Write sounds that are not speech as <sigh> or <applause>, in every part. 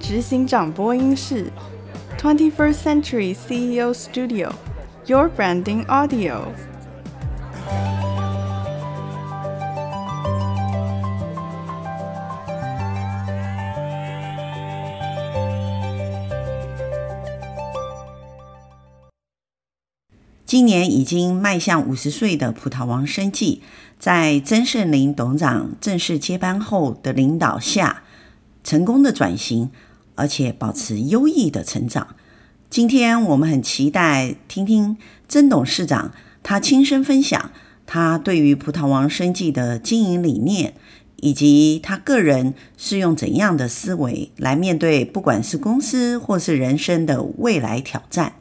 执行长播音室，Twenty First Century CEO Studio，Your Branding Audio。今年已经迈向五十岁的葡萄王生计，在曾盛林董事长正式接班后的领导下，成功的转型，而且保持优异的成长。今天我们很期待听听曾董事长他亲身分享他对于葡萄王生计的经营理念，以及他个人是用怎样的思维来面对不管是公司或是人生的未来挑战。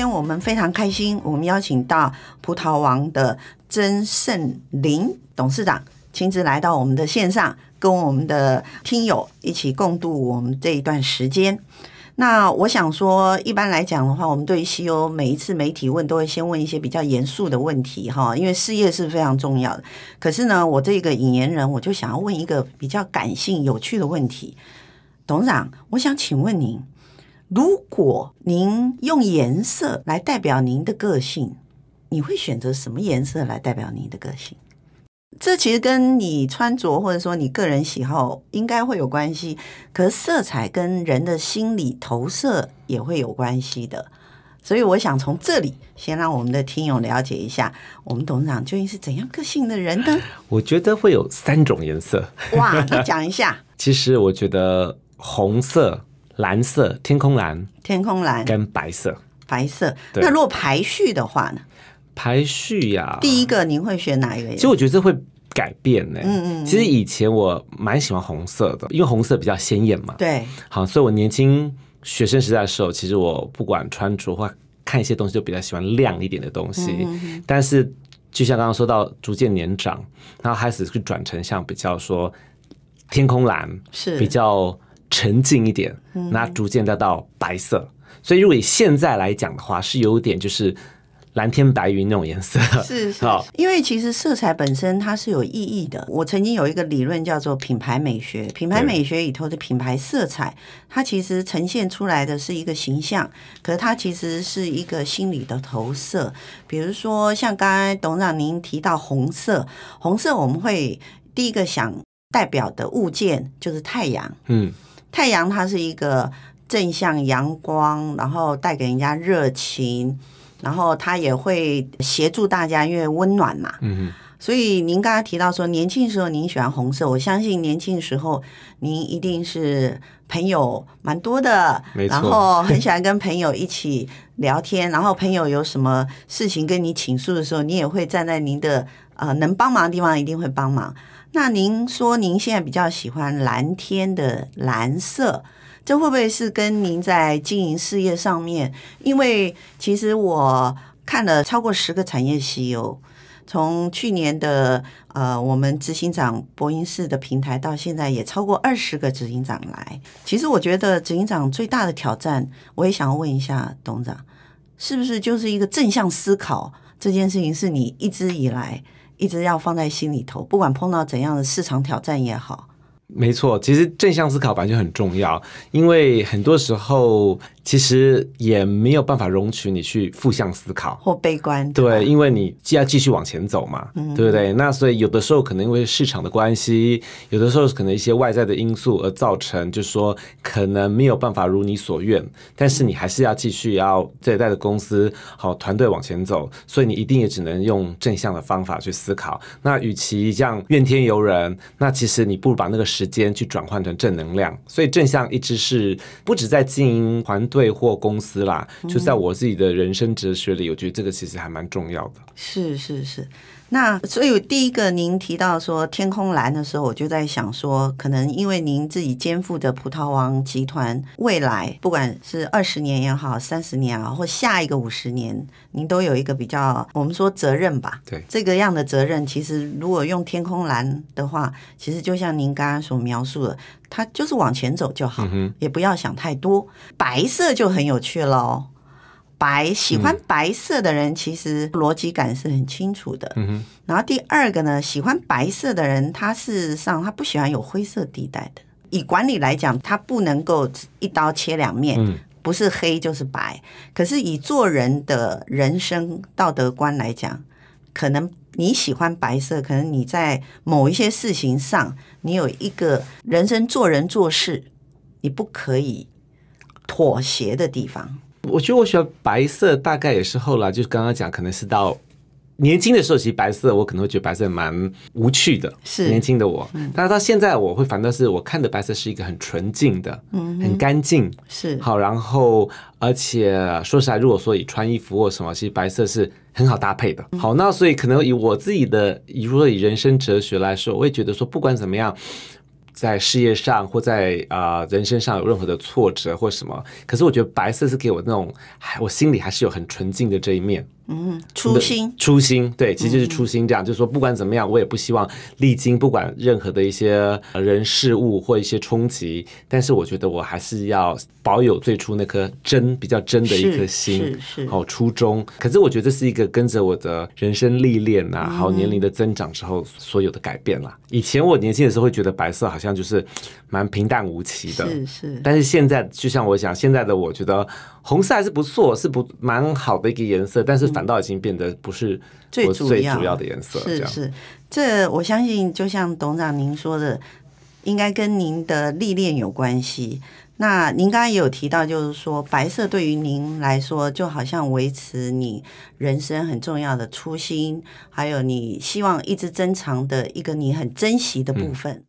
今天我们非常开心，我们邀请到葡萄王的曾盛林董事长亲自来到我们的线上，跟我们的听友一起共度我们这一段时间。那我想说，一般来讲的话，我们对于西欧每一次媒体问，都会先问一些比较严肃的问题哈，因为事业是非常重要的。可是呢，我这个引言人，我就想要问一个比较感性、有趣的问题，董事长，我想请问您。如果您用颜色来代表您的个性，你会选择什么颜色来代表您的个性？这其实跟你穿着或者说你个人喜好应该会有关系。可是色彩跟人的心理投射也会有关系的。所以我想从这里先让我们的听友了解一下，我们董事长究竟是怎样个性的人呢？<laughs> 我觉得会有三种颜色。哇，你讲一下。<laughs> 其实我觉得红色。蓝色、天空蓝、天空蓝跟白色，白色。那如果排序的话呢？排序呀，第一个您会选哪一个？其实我觉得这会改变呢。嗯嗯。其实以前我蛮喜欢红色的，因为红色比较鲜艳嘛。对。好，所以我年轻学生时代的时候，其实我不管穿着或看一些东西，就比较喜欢亮一点的东西。嗯。但是就像刚刚说到，逐渐年长，然后开始去转成像比较说天空蓝，是比较。沉静一点，那逐渐再到白色。嗯、所以，如果以现在来讲的话，是有点就是蓝天白云那种颜色。是 <laughs> 是，因为其实色彩本身它是有意义的。我曾经有一个理论叫做品牌美学，品牌美学里头的品牌色彩，它其实呈现出来的是一个形象，可是它其实是一个心理的投射。比如说，像刚才董事长您提到红色，红色我们会第一个想代表的物件就是太阳。嗯。太阳它是一个正向阳光，然后带给人家热情，然后它也会协助大家，因为温暖嘛。嗯。所以您刚刚提到说，年轻时候您喜欢红色，我相信年轻时候您一定是朋友蛮多的。然后很喜欢跟朋友一起聊天，然后朋友有什么事情跟你倾诉的时候，你也会站在您的呃能帮忙的地方，一定会帮忙。那您说您现在比较喜欢蓝天的蓝色，这会不会是跟您在经营事业上面？因为其实我看了超过十个产业 CEO，从去年的呃我们执行长播音室的平台到现在也超过二十个执行长来。其实我觉得执行长最大的挑战，我也想要问一下董事长，是不是就是一个正向思考这件事情是你一直以来，一直要放在心里头，不管碰到怎样的市场挑战也好。没错，其实正向思考本来就很重要，因为很多时候。其实也没有办法容许你去负向思考或悲观，对，因为你既要继续往前走嘛，嗯、对不对？那所以有的时候可能因为市场的关系，有的时候可能一些外在的因素而造成，就是说可能没有办法如你所愿，但是你还是要继续要这一代的公司好团队往前走，所以你一定也只能用正向的方法去思考。那与其这样怨天尤人，那其实你不如把那个时间去转换成正能量。所以正向一直是不止在经营团队。或公司啦，就在我自己的人生哲学里，我觉得这个其实还蛮重要的。是是是。那所以第一个，您提到说天空蓝的时候，我就在想说，可能因为您自己肩负着葡萄王集团未来，不管是二十年也好，三十年啊，或下一个五十年，您都有一个比较，我们说责任吧。对，这个样的责任，其实如果用天空蓝的话，其实就像您刚刚所描述的，它就是往前走就好，嗯、也不要想太多。白色就很有趣了哦。白喜欢白色的人，其实逻辑感是很清楚的。嗯、然后第二个呢，喜欢白色的人，他事实上他不喜欢有灰色地带的。以管理来讲，他不能够一刀切两面，嗯、不是黑就是白。可是以做人的人生道德观来讲，可能你喜欢白色，可能你在某一些事情上，你有一个人生做人做事你不可以妥协的地方。我觉得我喜欢白色，大概也是后来就是刚刚讲，可能是到年轻的时候，其实白色我可能会觉得白色蛮无趣的。是年轻的我，嗯、但是到现在我会反倒是我看的白色是一个很纯净的，嗯，很干净，是好。然后而且说实在，如果说以穿衣服或什么，其实白色是很好搭配的。嗯、好，那所以可能以我自己的，如果以人生哲学来说，我也觉得说，不管怎么样。在事业上或在啊、人生上有任何的挫折或什么，可是我觉得白色是给我那种，还我心里还是有很纯净的这一面。嗯，初心，初心，对，其实就是初心。这样、嗯、就是说，不管怎么样，我也不希望历经不管任何的一些人事物或一些冲击，但是我觉得我还是要保有最初那颗真、比较真的一颗心，好初衷。可是我觉得这是一个跟着我的人生历练啊，还有年龄的增长之后所有的改变啦。嗯、以前我年轻的时候会觉得白色好像就是蛮平淡无奇的，是是。但是现在，就像我想，现在的我觉得。红色还是不错，是不蛮好的一个颜色，但是反倒已经变得不是最最主要的颜色。是是，这我相信，就像董事长您说的，应该跟您的历练有关系。那您刚刚也有提到，就是说白色对于您来说，就好像维持你人生很重要的初心，还有你希望一直珍藏的一个你很珍惜的部分。嗯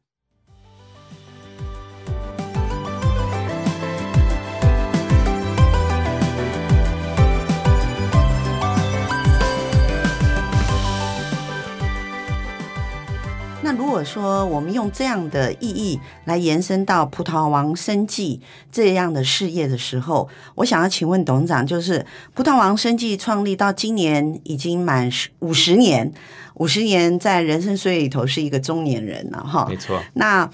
那如果说我们用这样的意义来延伸到葡萄王生计这样的事业的时候，我想要请问董事长，就是葡萄王生计创立到今年已经满五十年，五十年在人生岁月里头是一个中年人了哈。没错。那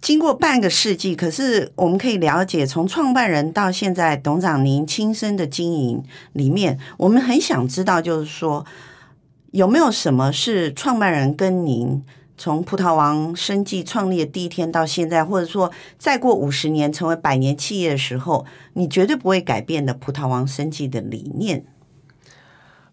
经过半个世纪，可是我们可以了解，从创办人到现在董事长您亲身的经营里面，我们很想知道，就是说有没有什么是创办人跟您。从葡萄王生技创立的第一天到现在，或者说再过五十年成为百年企业的时候，你绝对不会改变的葡萄王生技的理念。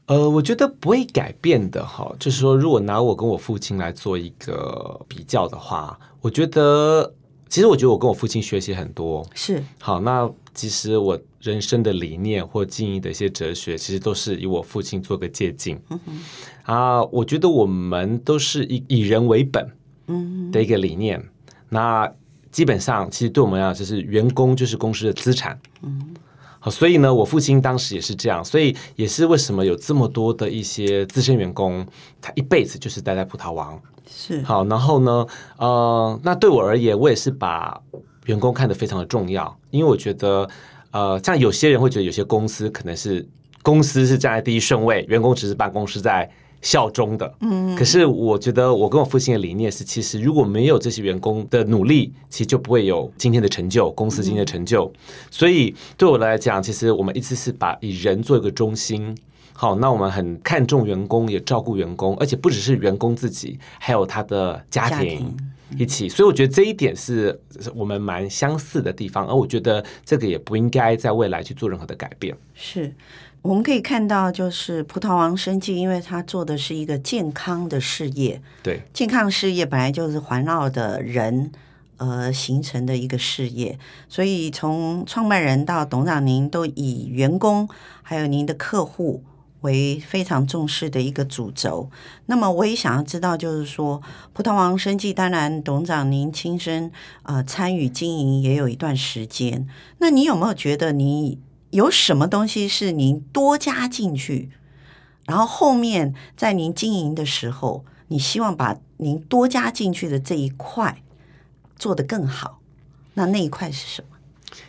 呃，我觉得不会改变的哈，就是说，如果拿我跟我父亲来做一个比较的话，我觉得，其实我觉得我跟我父亲学习很多。是。好，那其实我人生的理念或经营的一些哲学，其实都是以我父亲做个借鉴。嗯哼。啊，我觉得我们都是以以人为本，嗯的一个理念。那基本上，其实对我们来讲，就是员工就是公司的资产。嗯，好，所以呢，我父亲当时也是这样，所以也是为什么有这么多的一些资深员工，他一辈子就是待在葡萄王。是好，然后呢，呃，那对我而言，我也是把员工看得非常的重要，因为我觉得，呃，像有些人会觉得有些公司可能是公司是站在第一顺位，员工只是办公室在。效忠的，嗯，可是我觉得我跟我父亲的理念是，其实如果没有这些员工的努力，其实就不会有今天的成就，公司今天的成就。所以对我来讲，其实我们一直是把以人做一个中心。好，那我们很看重员工，也照顾员工，而且不只是员工自己，还有他的家庭一起。所以我觉得这一点是我们蛮相似的地方，而我觉得这个也不应该在未来去做任何的改变。是。我们可以看到，就是葡萄王生计，因为他做的是一个健康的事业。对，健康事业本来就是环绕的人而形成的一个事业，所以从创办人到董事长，您都以员工还有您的客户为非常重视的一个主轴。那么，我也想要知道，就是说，葡萄王生计，当然董事长您亲身、呃、参与经营也有一段时间，那你有没有觉得你？有什么东西是您多加进去，然后后面在您经营的时候，你希望把您多加进去的这一块做得更好？那那一块是什么？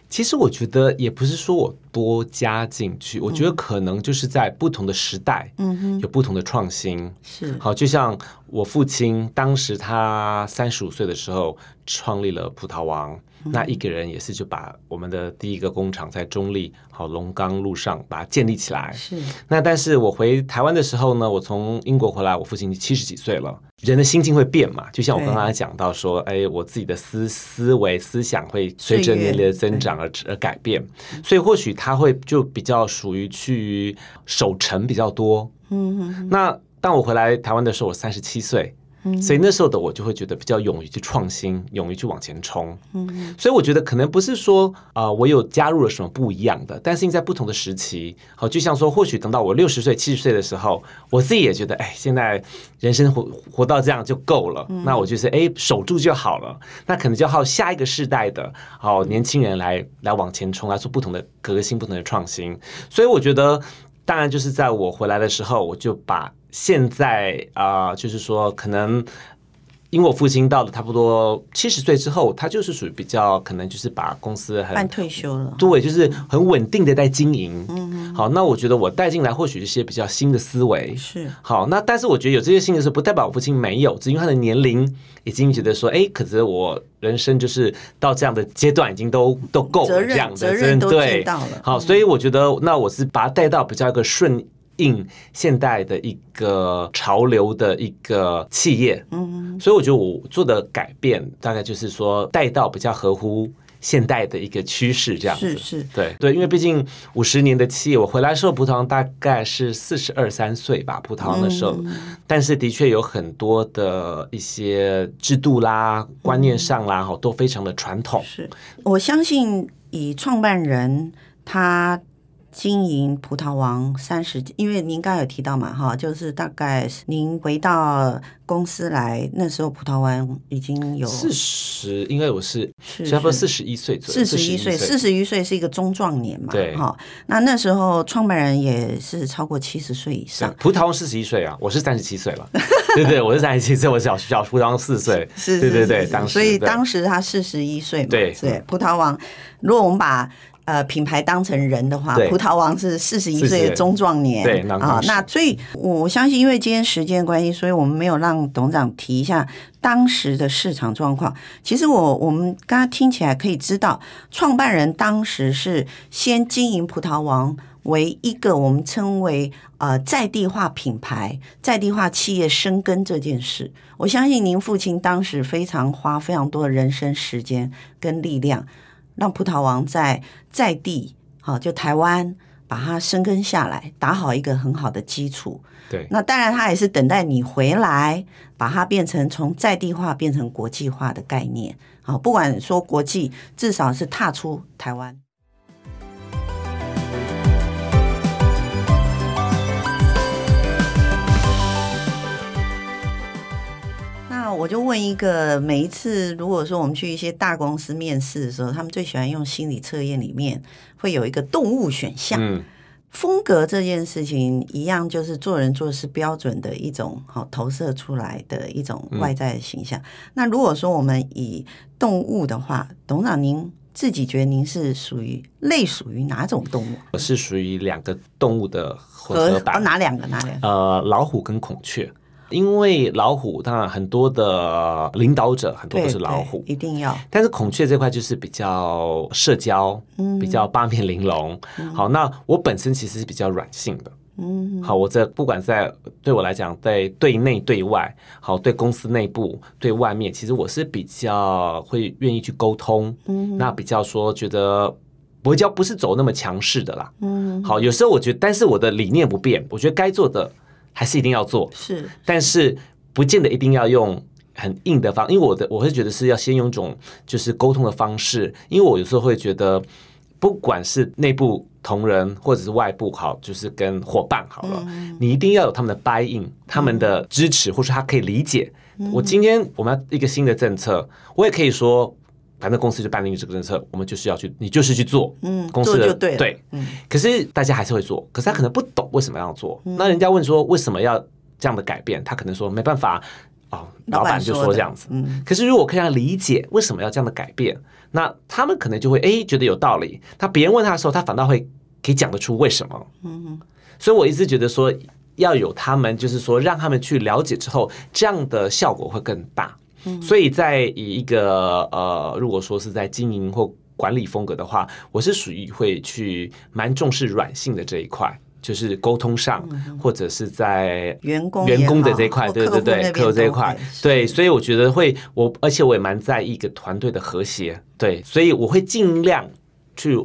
其实我觉得也不是说我多加进去，我觉得可能就是在不同的时代，嗯哼，有不同的创新。是好，就像我父亲当时他三十五岁的时候创立了葡萄王。那一个人也是就把我们的第一个工厂在中立好龙岗路上把它建立起来。是。那但是我回台湾的时候呢，我从英国回来，我父亲七十几岁了，人的心境会变嘛。就像我刚刚讲到说，哎，我自己的思思维思想会随着年龄的增长而而改变，所以或许他会就比较属于去守城比较多。嗯哼。那当我回来台湾的时候，我三十七岁。所以那时候的我就会觉得比较勇于去创新，勇于去往前冲。嗯，所以我觉得可能不是说啊、呃，我有加入了什么不一样的，但是在不同的时期，好，就像说，或许等到我六十岁、七十岁的时候，我自己也觉得，哎，现在人生活活到这样就够了。那我就是哎，守住就好了。那可能就要靠下一个世代的好年轻人来来往前冲，来做不同的革新、不同的创新。所以我觉得，当然就是在我回来的时候，我就把。现在啊、呃，就是说，可能因为我父亲到了差不多七十岁之后，他就是属于比较可能就是把公司很半退休了，对，就是很稳定的在经营。嗯，好，那我觉得我带进来或许一些比较新的思维是好，那但是我觉得有这些新的事，不代表我父亲没有，只因为他的年龄已经觉得说，哎，可是我人生就是到这样的阶段，已经都都够了这样的责任都尽到了。好，所以我觉得那我是把他带到比较一个顺。应现代的一个潮流的一个企业，嗯，所以我觉得我做的改变大概就是说带到比较合乎现代的一个趋势，这样子。是是，对对，因为毕竟五十年的企业，我回来的时候葡萄王大概是四十二三岁吧，葡萄王的时候，但是的确有很多的一些制度啦、观念上啦，哈，都非常的传统。是，我相信以创办人他。经营葡萄王三十，因为您刚才有提到嘛，哈，就是大概您回到公司来那时候，葡萄王已经有四十，应该我是差不多四十一岁左右，四十一岁，四十一岁。是一个中壮年嘛，对，哈。那那时候创办人也是超过七十岁以上，葡萄王四十一岁啊，我是三十七岁了，<laughs> 对对，我是三十七岁，我小小葡萄王四岁，<laughs> 是，对对对，当时，所以当时他四十一岁嘛，对。对，葡萄王，如果我们把呃，品牌当成人的话，葡萄王是四十一岁的中壮年，对啊，那所以我相信，因为今天时间关系，所以我们没有让董事长提一下当时的市场状况。其实我我们刚刚听起来可以知道，创办人当时是先经营葡萄王为一个我们称为呃在地化品牌、在地化企业生根这件事。我相信您父亲当时非常花非常多的人生时间跟力量。让葡萄王在在地，好，就台湾把它生根下来，打好一个很好的基础。对，那当然，他也是等待你回来，把它变成从在地化变成国际化的概念。好，不管说国际，至少是踏出台湾。我就问一个，每一次如果说我们去一些大公司面试的时候，他们最喜欢用心理测验里面会有一个动物选项。嗯，风格这件事情一样，就是做人做事标准的一种好投射出来的一种外在的形象。嗯。那如果说我们以动物的话，董事长您自己觉得您是属于类属于哪种动物？我是属于两个动物的混合版。哦，哪两个？哪两个？呃，老虎跟孔雀。因为老虎，当然很多的领导者很多都是老虎，一定要。但是孔雀这块就是比较社交，嗯，比较八面玲珑。嗯。好，那我本身其实是比较软性的，嗯。好，我这不管在对我来讲，在对内对外，好，对公司内部对外面，其实我是比较会愿意去沟通，嗯。那比较说觉得比较不是走那么强势的啦，嗯。好，有时候我觉得，但是我的理念不变，我觉得该做的。还是一定要做，是，但是不见得一定要用很硬的方，因为我的我会觉得是要先用一种就是沟通的方式，因为我有时候会觉得，不管是内部同仁或者是外部好，就是跟伙伴好了，嗯，你一定要有他们的 buy in，他们的支持，或是他可以理解。嗯，我今天我们要一个新的政策，我也可以说，反正公司就办理这个政策，我们就是要去，你就是去做，嗯，公司对，对，嗯。可是大家还是会做，可是他可能不懂为什么要做。嗯、那人家问说为什么要这样的改变，他可能说没办法，哦，老板就说这样子。嗯，可是如果可以让理解为什么要这样的改变，那他们可能就会哎觉得有道理。他别人问他的时候，他反倒会可以讲得出为什么。嗯，所以我一直觉得说要有他们，就是说让他们去了解之后，这样的效果会更大。嗯，所以在以一个呃，如果说是在经营或管理风格的话，我是属于会去蛮重视软性的这一块。就是沟通上，或者是在员工员工的这一块，对对对，客户这一块，对，所以我觉得会我，而且我也蛮在意一个团队的和谐，对，所以我会尽量去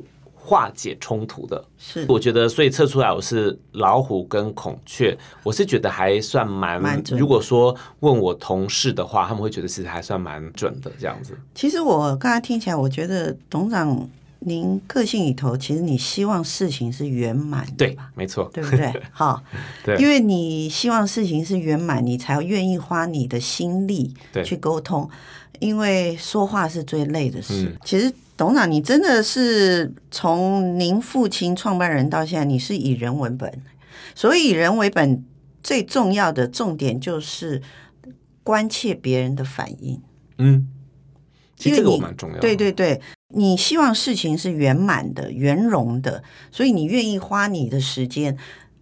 化解冲突的。是，我觉得，所以测出来我是老虎跟孔雀，我是觉得还算蛮，蛮如果说问我同事的话，他们会觉得其实还算蛮准的这样子。其实我刚才听起来，我觉得董事长。您个性里头，其实你希望事情是圆满的，对，没错，对不对？<laughs> 好，对，因为你希望事情是圆满，你才愿意花你的心力去沟通，因为说话是最累的事。嗯、其实董事长，你真的是从您父亲创办人到现在，你是以人为本，所以以人为本最重要的重点就是关切别人的反应。嗯，其实这个我蛮重要的，对对对。你希望事情是圆满的、圆融的，所以你愿意花你的时间，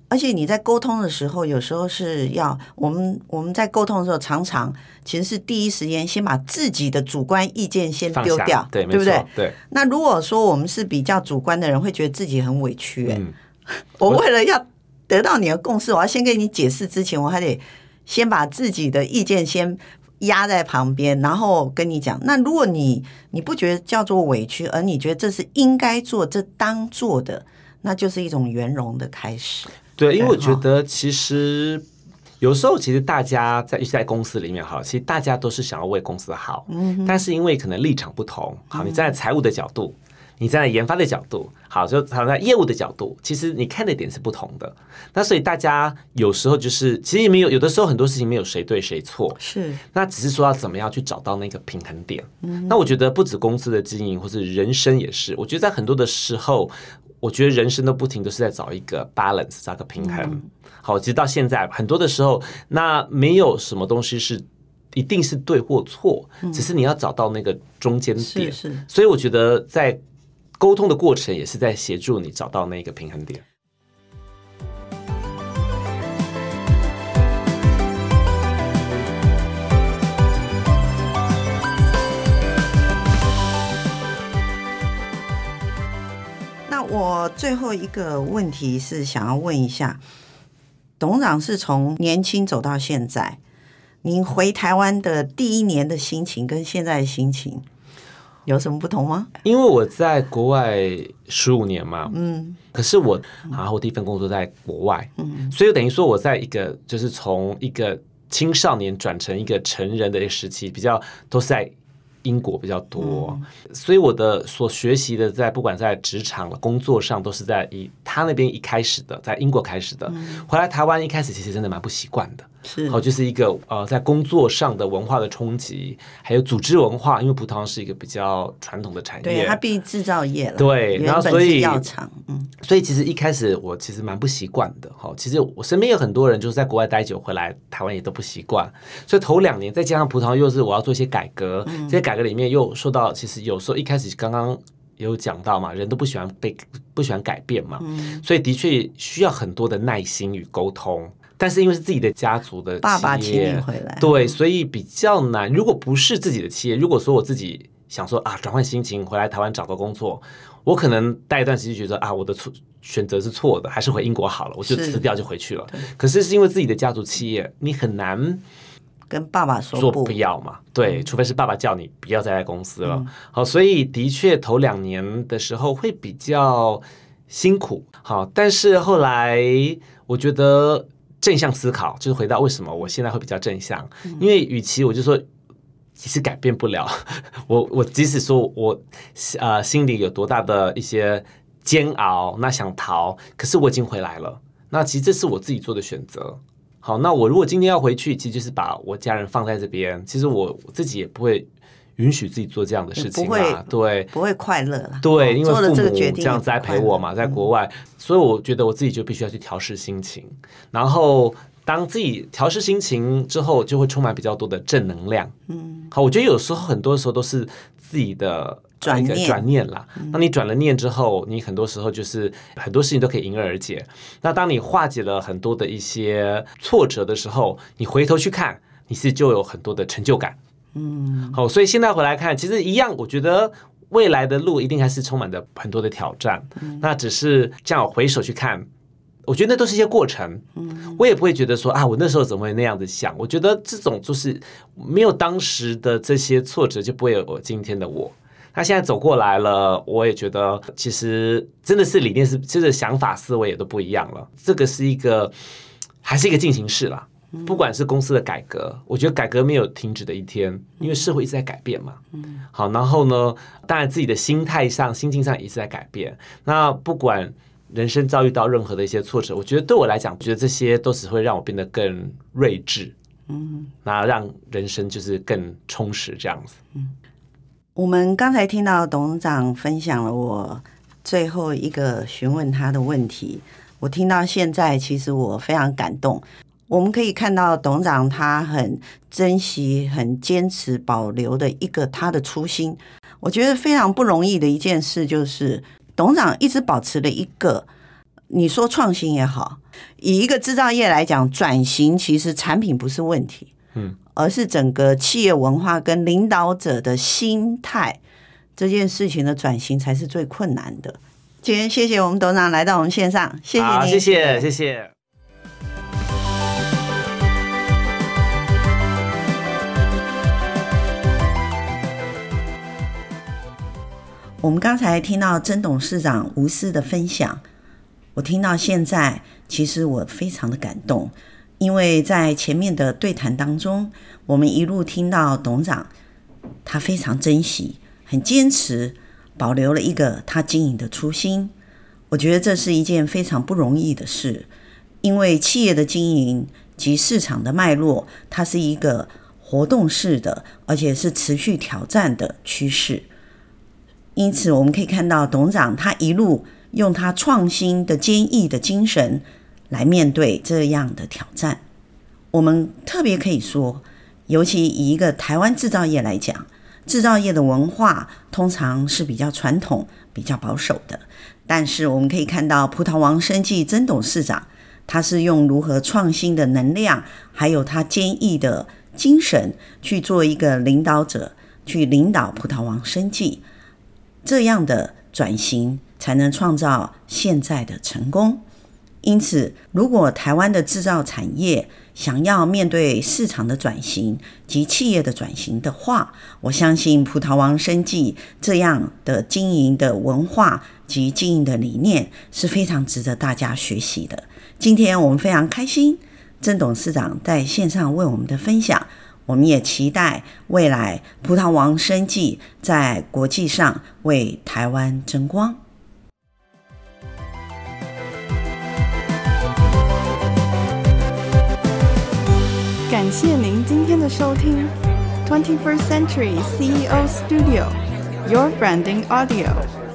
而且你在沟通的时候，有时候是要我们我们在沟通的时候，常常其实是第一时间先把自己的主观意见先丢掉，对，对不对？对。那如果说我们是比较主观的人，会觉得自己很委屈，嗯，<laughs> 我为了要得到你的共识，我要先跟你解释之前，我还得先把自己的意见先。压在旁边，然后跟你讲。那如果你你不觉得叫做委屈，而你觉得这是应该做、这当做的，那就是一种圆融的开始。对，因为我觉得其实有时候，其实大家在在公司里面哈，其实大家都是想要为公司好，嗯，但是因为可能立场不同，好，你站在财务的角度。嗯你站在研发的角度，好，就站在业务的角度，其实你看的点是不同的。那所以大家有时候就是，其实也没有，有的时候很多事情没有谁对谁错，是。那只是说要怎么样去找到那个平衡点。嗯。那我觉得不止公司的经营，或是人生也是。我觉得在很多的时候，我觉得人生都不停都是在找一个 balance，找个平衡。嗯。好，其实到现在很多的时候，那没有什么东西是一定是对或错，只是你要找到那个中间点。是是。所以我觉得在。沟通的过程也是在协助你找到那个平衡点。我最后一个问题是想要问一下，董事长是从年轻走到现在，您回台湾的第一年的心情跟现在的心情，有什么不同吗？因为我在国外十五年嘛，嗯，可是我，然后我第一份工作在国外，嗯，所以等于说我在一个就是从一个青少年转成一个成人的一个时期，比较都是在英国比较多，所以我的所学习的在不管在职场工作上，都是在以他那边一开始的，在英国开始的，回来台湾一开始其实真的蛮不习惯的。是，好，就是一个呃，在工作上的文化的冲击，还有组织文化，因为葡萄是一个比较传统的产业，对，它毕竟制造业了，对，然后所以药厂，嗯，所以其实一开始我其实蛮不习惯的，哈，其实我身边有很多人就是在国外待久回来，台湾也都不习惯，所以头两年再加上葡萄又是我要做一些改革，嗯、这些改革里面又受到，其实有时候一开始刚刚有讲到嘛，人都不喜欢被不喜欢改变嘛，嗯、所以的确需要很多的耐心与沟通。但是因为是自己的家族的企业，爸爸请你回来，对，所以比较难。如果不是自己的企业，如果说我自己想说啊，转换心情回来台湾找个工作，我可能待一段时间觉得啊，我的错选择是错的，还是回英国好了，我就辞掉就回去了。可是是因为自己的家族企业，你很难跟爸爸说做不要嘛？对，除非是爸爸叫你不要再来公司了。好，所以的确头两年的时候会比较辛苦。好，但是后来我觉得。正向思考，就是回到为什么我现在会比较正向，嗯、因为与其我就说其实改变不了，<laughs> 我我即使说我呃心里有多大的一些煎熬，那想逃，可是我已经回来了，那其实这是我自己做的选择。好，那我如果今天要回去，其实就是把我家人放在这边，其实我我自己也不会。允许自己做这样的事情嘛？对，不会快乐了。对，因为父母这样栽培我嘛，在国外，所以我觉得我自己就必须要去调试心情。然后当自己调试心情之后，就会充满比较多的正能量。嗯，好，我觉得有时候很多时候都是自己的转念转念啦。当你转了念之后，你很多时候就是很多事情都可以迎刃而解。那当你化解了很多的一些挫折的时候，你回头去看，你是就有很多的成就感。嗯，好，所以现在回来看，其实一样，我觉得未来的路一定还是充满着很多的挑战。嗯，那只是这样回首去看，我觉得那都是一些过程。嗯，我也不会觉得说啊，我那时候怎么会那样子想？我觉得这种就是没有当时的这些挫折，就不会有今天的我。那现在走过来了，我也觉得其实真的是理念是，其实想法思维也都不一样了。这个是一个，还是一个进行式啦。不管是公司的改革，我觉得改革没有停止的一天，因为社会一直在改变嘛。嗯，好，然后呢，当然自己的心态上、心境上也是在改变。那不管人生遭遇到任何的一些挫折，我觉得对我来讲，我觉得这些都只会让我变得更睿智。嗯，那让人生就是更充实这样子。嗯，我们刚才听到董事长分享了我最后一个询问他的问题，我听到现在，其实我非常感动。我们可以看到董事长他很珍惜、很坚持保留的一个他的初心。我觉得非常不容易的一件事，就是董事长一直保持了一个，你说创新也好，以一个制造业来讲，转型其实产品不是问题，嗯，而是整个企业文化跟领导者的心态这件事情的转型才是最困难的。今天谢谢我们董事长来到我们线上，谢谢您，谢谢，谢谢。我们刚才听到曾董事长无私的分享，我听到现在，其实我非常的感动，因为在前面的对谈当中，我们一路听到董事长，他非常珍惜、很坚持，保留了一个他经营的初心。我觉得这是一件非常不容易的事，因为企业的经营及市场的脉络，它是一个活动式的，而且是持续挑战的趋势。因此，我们可以看到董事长他一路用他创新的坚毅的精神来面对这样的挑战。我们特别可以说，尤其以一个台湾制造业来讲，制造业的文化通常是比较传统、比较保守的。但是，我们可以看到葡萄王生技曾董事长，他是用如何创新的能量，还有他坚毅的精神去做一个领导者，去领导葡萄王生技。这样的转型才能创造现在的成功。因此，如果台湾的制造产业想要面对市场的转型及企业的转型的话，我相信葡萄王生技这样的经营的文化及经营的理念是非常值得大家学习的。今天我们非常开心，郑董事长在线上为我们的分享。我们也期待未来葡萄王生技在国际上为台湾争光。感谢您今天的收听，Twenty First Century CEO Studio，Your Branding Audio。